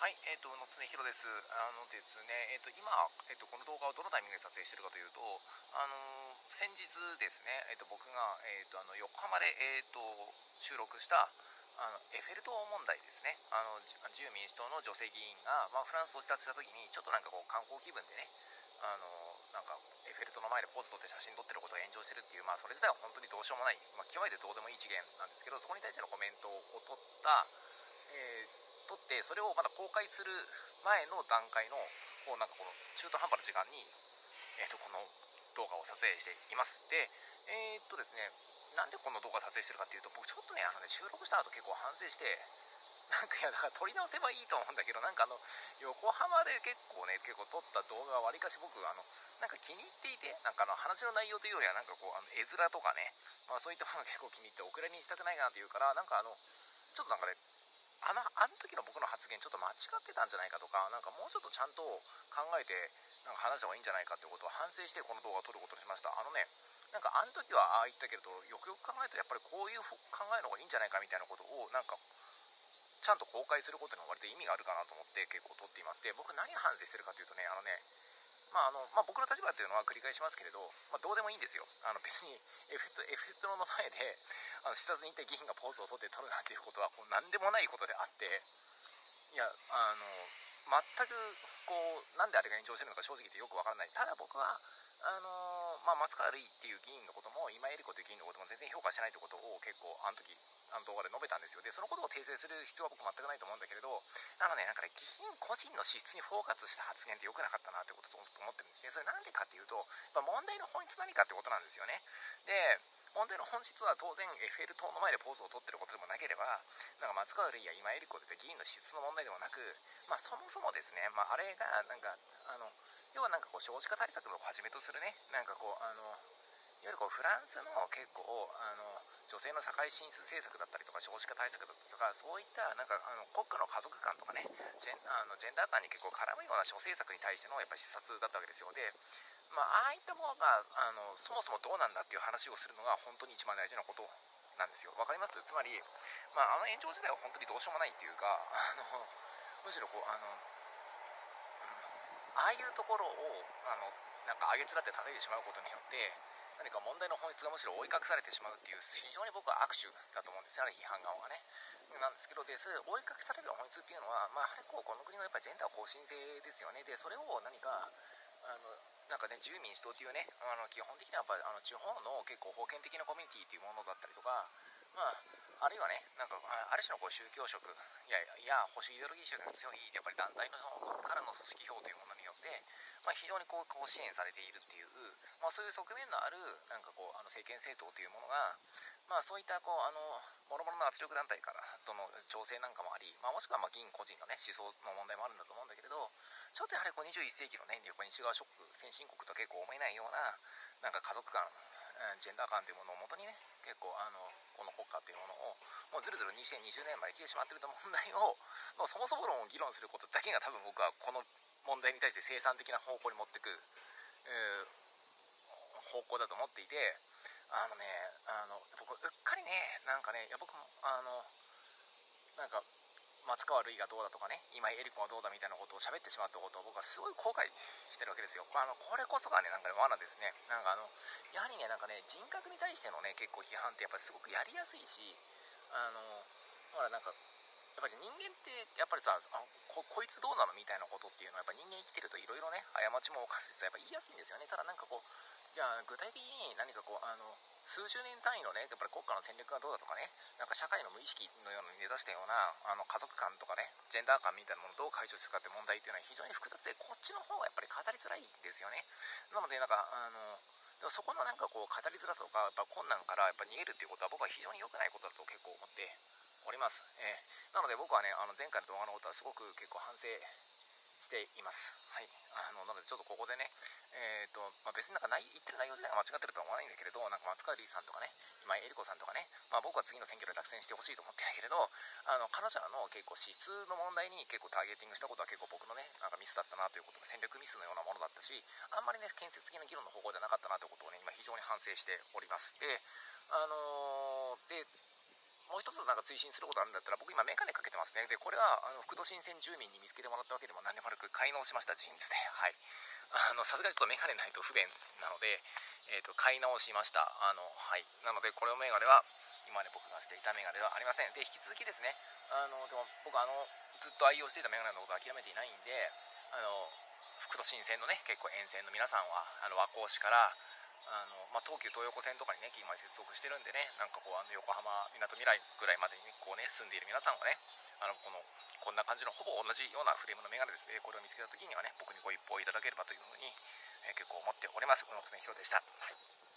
はい、えっ、ー、と、野常弘です。あのですね、えっ、ー、と、今、えっ、ー、と、この動画をどのタイミングで撮影してるかというと、あの先日ですね、えっ、と、僕が、えっ、と、あの、横浜で、えっ、と、収録した、あの、エッフェル塔問題ですね。あの、自由民主党の女性議員が、まあ、フランスを視察した時に、ちょっとなんかこう、観光気分でね、あのなんかエッフェル塔の前でポーズ取って写真撮ってることが炎上してるっていう、まあ、それ自体は本当にどうしようもない、まあ、極めてどうでもいい事件なんですけどそこに対してのコメントを取った、えー、撮ってそれをまだ公開する前の段階のこうなんかこの中途半端な時間に、えー、とこの動画を撮影しています。でえー、っとですねなんでこの動画撮影してるかっていうと僕ちょっとねあのね収録した後結構反省してなんかいやだから撮り直せばいいと思うんだけどなんかあの横浜で結構ね結構撮った動画はわりかし僕あのなんか気に入っていてなんかあの話の内容というよりはなんかこうあの絵面とかね、まあ、そういったものが結構気に入ってお蔵にしたくないなというからなんかあのちょっとなんかねあのあの時の僕の発言ちょっと間違ってたんじゃないかとかなんかもうちょっとちゃんと考えてなんか話した方がいいんじゃないかってことを反省してこの動画を撮ることにしました。あのねなんかあの時はああ言ったけれどよくよく考えるとやっぱりこういう考えの方がいいんじゃないかみたいなことをなんかちゃんと公開することに割と意味があるかなと思って結構撮っています。で僕何反省してるかというとねあのねまああのまあ、僕の立場というのは繰り返しますけれど、まあ、どうでもいいんですよ。あの別にエフェクトの前であの視察に行った議員がポーズを取って撮るなんていうことはもう何でもないことであっていやあの全くこうなんであれが炎上してるのか正直言ってよくわからない。ただ僕はあのまあ、松川るいっていう議員のことも今江里子という議員のことも全然評価してないってことを結構あの時あの動画で述べたんですよ。でそのことを訂正する必要は僕全くないと思うんだけれどあのねなんかね議員個人の資質にフォーカスした発言って良くなかったなってことと思ってるんですね。それなんでかっていうと、まあ、問題の本質何かってことなんですよね。で問題の本質は当然エッフェル塔の前でポーズをとってることでもなければなんか松川るいや今江里子といった議員の資質の問題でもなく、まあ、そもそもですね、まあ、あれがなんかあの要はなんかこう少子化対策をはじめとするねなんかこうあのいわゆるこうフランスの結構あの女性の社会進出政策だったりとか少子化対策だったりとかそういったなんかあの国家の家族観とかねジェンあのジェンダー観に結構絡むような諸政策に対してのやっぱ視察だったわけですよ。でまあ、ああいったものがあのそもそもどうなんだっていう話をするのが本当に一番大事なことなんですよ。わかります？つまり、まあ、あの炎上自体は本当にどうしようもないっていうかあのむしろこうあのああいうところをあのなんか上げつらって叩いてしまうことによって何か問題の本質がむしろ追い隠されてしまうっていう非常に僕は握手だと思うんです。よね批判側がね。なんですけどでそれ追いかけされる本質っていうのは、まあ、やはりこうこの国のやっぱジェンダー更新性ですよね。でそれを何かね自由民主党っていうねあの基本的にはやっぱあの地方の結構封建的なコミュニティっていうものだったりとかまああるいはね、なんか、ある種のこう宗教色、いや、いや、保守イデオロギー色が強い、やっぱり団体のからの組織票というものによって、まあ、非常にこうこう支援されているっていう、まあ、そういう側面のある、なんかこう、あの政権政党というものが、まあ、そういったこう、あの、もろもろの圧力団体からとの調整なんかもあり、まあ、もしくはま議員個人のね、思想の問題もあるんだと思うんだけれど、ちょっとやはりこう21世紀のね、西側諸国、先進国とは結構思えないような、なんか家族感、ジェンダー感というものをもとにね結構あのこの国家っていうものをもうずるずる2020年まで来てしまってると問題を もうそもそも論を議論することだけが多分僕はこの問題に対して生産的な方向に持ってく、えー、方向だと思っていてあのねあの僕うっかりねなんかねいや僕もあのなんか松川るいがどうだとかね今井絵理子がどうだみたいなことを喋ってしまったことを僕はすごい後悔してるわけですよ。あのこれこそがねなんかね罠ですね。なんかあのやはりねなんかね人格に対してのね結構批判ってやっぱりすごくやりやすいしあのほらなんかやっぱり人間ってやっぱりさあここいつどうなのみたいなことっていうのはやっぱ人間生きてるといろいろね過ちも犯してやっぱ言いやすいんですよね。ただなんかこうじゃあ具体的に何かこうあの数十年単位のねやっぱり国家の戦略がどうだとかねなんか社会の無意識のように根ざしたようなあの家族感とかねジェンダー感みたいなものをどう解消するかって問題っていうのは非常に複雑でこっちの方がやっぱり語りづらいんですよねなのでなんかあのそこのなんかこう語りづらさとかやっぱ困難からやっぱ逃げるっていうことは僕は非常に良くないことだと結構思っております、えー、なので僕はねあの前回の動画のことはすごく結構反省しています。はい。あの、なのでちょっとここでね、え、ー、と、まあ、別になんか言ってる内容自体が間違ってるとは思わないんだけれど、なんか松川るいさんとかね、今井絵理子さんとかね、まあ僕は次の選挙で落選してほしいと思ってるけれど、あの、彼女らの結構質の問題に結構ターゲティングしたことは結構僕のね、なんかミスだったなということで、戦略ミスのようなものだったし、あんまりね、建設的な議論の方向ではなかったなということをね、今非常に反省しております。で、あのー、で、う一つなんか追伸することあるんだったら、僕今メガネかけてますね。で、これは、あの、副都心線住民に見つけてもらったわけでも何でもなく、買い直しましたジーンズで。はい。あの、さすがにちょっとメガネないと不便なので、えっ、ー、と、買い直しました。あの、はい。なので、これをメガネは、今まで僕がしていたメガネではありません。で、引き続きですね、あの、でも僕あの、ずっと愛用していたメガネのことを諦めていないんで、あの、副都心線のね、結構沿線の皆さんは、あの、和光市から、あのまあ、東急東横線とかにね、今接続してるんでね、なんかこう、あの横浜みなとみらいぐらいまでに、こうね、住んでいる皆さんはね、あのこのこんな感じのほぼ同じようなフレームのメガネですね、これを見つけた時にはね、僕にご一報いただければというふうに、え、結構思っております。宇野恒弘でした。はい